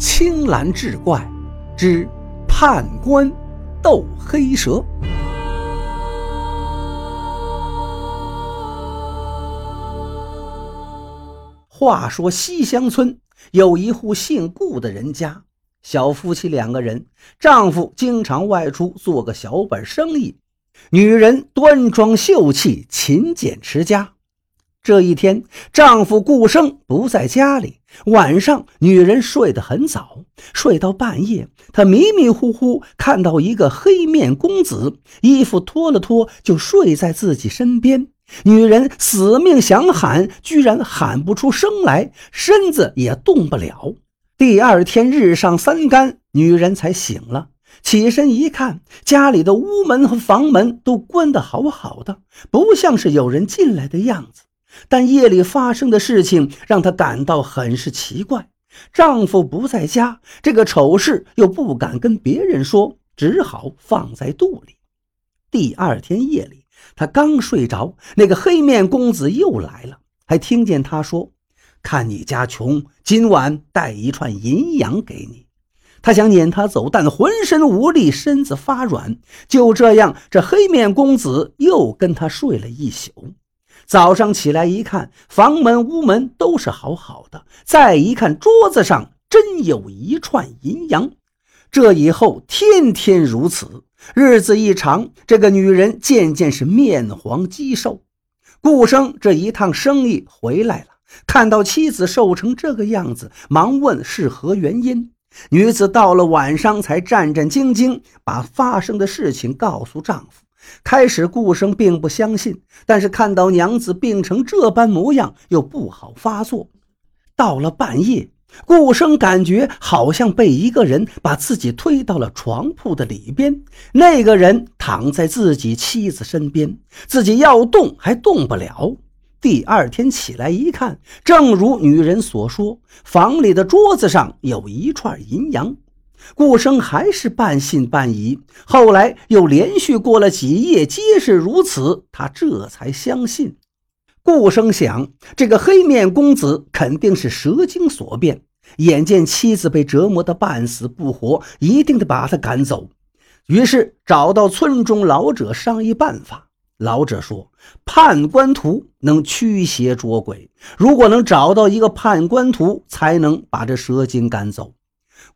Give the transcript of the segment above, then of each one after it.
青蓝志怪之判官斗黑蛇。话说西乡村有一户姓顾的人家，小夫妻两个人，丈夫经常外出做个小本生意，女人端庄秀气，勤俭持家。这一天，丈夫顾生不在家里。晚上，女人睡得很早，睡到半夜，她迷迷糊糊看到一个黑面公子，衣服脱了脱就睡在自己身边。女人死命想喊，居然喊不出声来，身子也动不了。第二天日上三竿，女人才醒了，起身一看，家里的屋门和房门都关得好好的，不像是有人进来的样子。但夜里发生的事情让她感到很是奇怪。丈夫不在家，这个丑事又不敢跟别人说，只好放在肚里。第二天夜里，她刚睡着，那个黑面公子又来了，还听见他说：“看你家穷，今晚带一串银洋给你。”他想撵他走，但浑身无力，身子发软。就这样，这黑面公子又跟他睡了一宿。早上起来一看，房门、屋门都是好好的。再一看，桌子上真有一串银洋。这以后天天如此，日子一长，这个女人渐渐是面黄肌瘦。顾生这一趟生意回来了，看到妻子瘦成这个样子，忙问是何原因。女子到了晚上才战战兢兢把发生的事情告诉丈夫。开始，顾生并不相信，但是看到娘子病成这般模样，又不好发作。到了半夜，顾生感觉好像被一个人把自己推到了床铺的里边，那个人躺在自己妻子身边，自己要动还动不了。第二天起来一看，正如女人所说，房里的桌子上有一串银洋。顾生还是半信半疑，后来又连续过了几夜，皆是如此，他这才相信。顾生想，这个黑面公子肯定是蛇精所变，眼见妻子被折磨得半死不活，一定得把他赶走。于是找到村中老者商议办法。老者说：“判官图能驱邪捉鬼，如果能找到一个判官图，才能把这蛇精赶走。”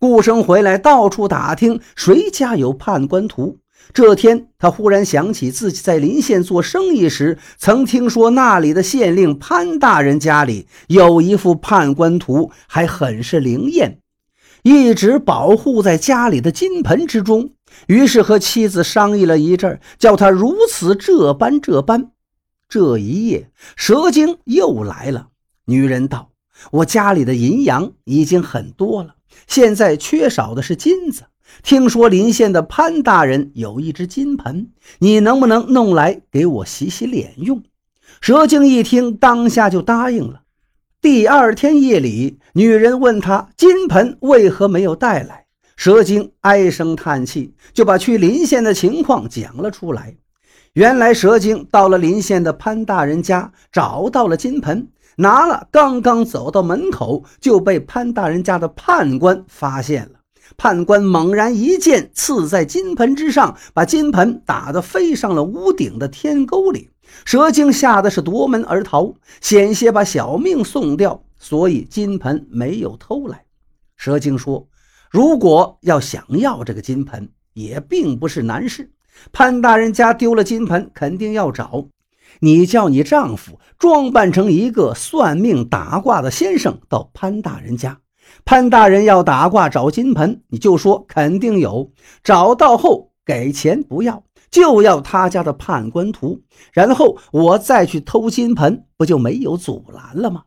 顾生回来，到处打听谁家有判官图。这天，他忽然想起自己在临县做生意时，曾听说那里的县令潘大人家里有一副判官图，还很是灵验，一直保护在家里的金盆之中。于是和妻子商议了一阵，叫他如此这般这般。这一夜，蛇精又来了。女人道：“我家里的银洋已经很多了。”现在缺少的是金子。听说临县的潘大人有一只金盆，你能不能弄来给我洗洗脸用？蛇精一听，当下就答应了。第二天夜里，女人问他金盆为何没有带来，蛇精唉声叹气，就把去临县的情况讲了出来。原来蛇精到了临县的潘大人家，找到了金盆。拿了，刚刚走到门口，就被潘大人家的判官发现了。判官猛然一剑刺在金盆之上，把金盆打得飞上了屋顶的天沟里。蛇精吓得是夺门而逃，险些把小命送掉，所以金盆没有偷来。蛇精说：“如果要想要这个金盆，也并不是难事。潘大人家丢了金盆，肯定要找。”你叫你丈夫装扮成一个算命打卦的先生，到潘大人家。潘大人要打卦找金盆，你就说肯定有。找到后给钱不要，就要他家的判官图。然后我再去偷金盆，不就没有阻拦了吗？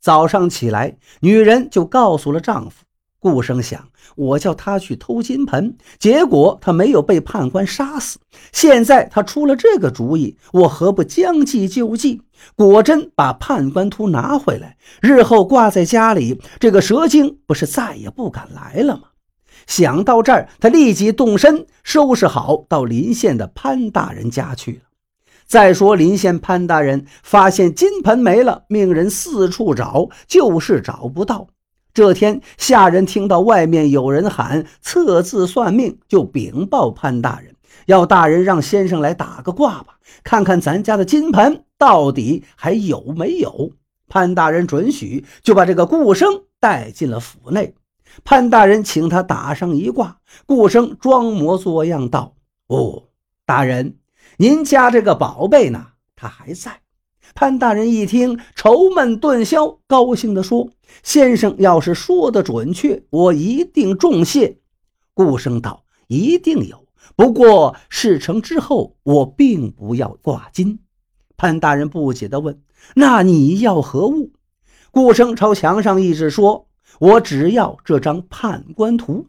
早上起来，女人就告诉了丈夫。顾生想，我叫他去偷金盆，结果他没有被判官杀死。现在他出了这个主意，我何不将计就计？果真把判官图拿回来，日后挂在家里，这个蛇精不是再也不敢来了吗？想到这儿，他立即动身，收拾好到临县的潘大人家去了。再说，临县潘大人发现金盆没了，命人四处找，就是找不到。这天，下人听到外面有人喊测字算命，就禀报潘大人，要大人让先生来打个卦吧，看看咱家的金盆到底还有没有。潘大人准许，就把这个顾生带进了府内。潘大人请他打上一卦，顾生装模作样道：“哦，大人，您家这个宝贝呢？他还在。”潘大人一听，愁闷顿消，高兴地说：“先生要是说的准确，我一定重谢。”顾生道：“一定有，不过事成之后，我并不要挂金。”潘大人不解地问：“那你要何物？”顾生朝墙上一指，说：“我只要这张判官图。”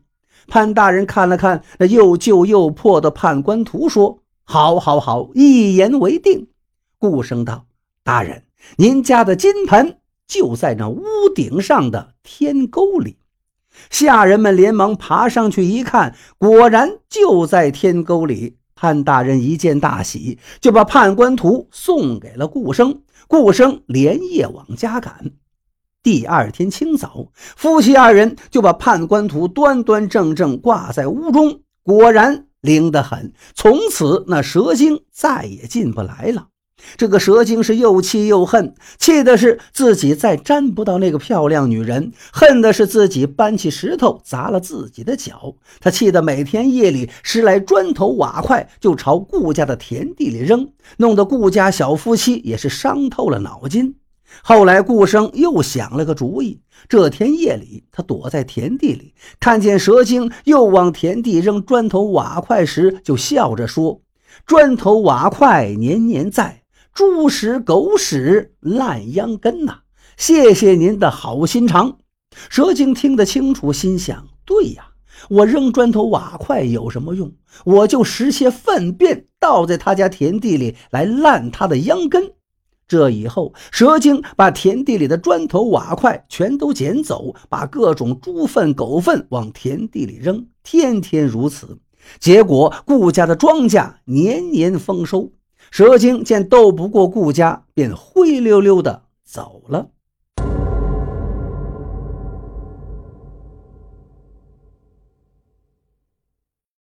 潘大人看了看那又旧又破的判官图，说：“好，好，好，一言为定。”顾生道。大人，您家的金盆就在那屋顶上的天沟里。下人们连忙爬上去一看，果然就在天沟里。潘大人一见大喜，就把判官图送给了顾生。顾生连夜往家赶。第二天清早，夫妻二人就把判官图端端正正挂在屋中，果然灵得很。从此，那蛇精再也进不来了。这个蛇精是又气又恨，气的是自己再沾不到那个漂亮女人，恨的是自己搬起石头砸了自己的脚。他气得每天夜里拾来砖头瓦块就朝顾家的田地里扔，弄得顾家小夫妻也是伤透了脑筋。后来顾生又想了个主意，这天夜里他躲在田地里，看见蛇精又往田地扔砖头瓦块时，就笑着说：“砖头瓦块年年在。”猪屎狗屎烂秧根呐！谢谢您的好心肠。蛇精听得清楚，心想：对呀，我扔砖头瓦块有什么用？我就拾些粪便倒在他家田地里，来烂他的秧根。这以后，蛇精把田地里的砖头瓦块全都捡走，把各种猪粪狗粪往田地里扔，天天如此。结果顾家的庄稼年年丰收。蛇精见斗不过顾家，便灰溜溜的走了。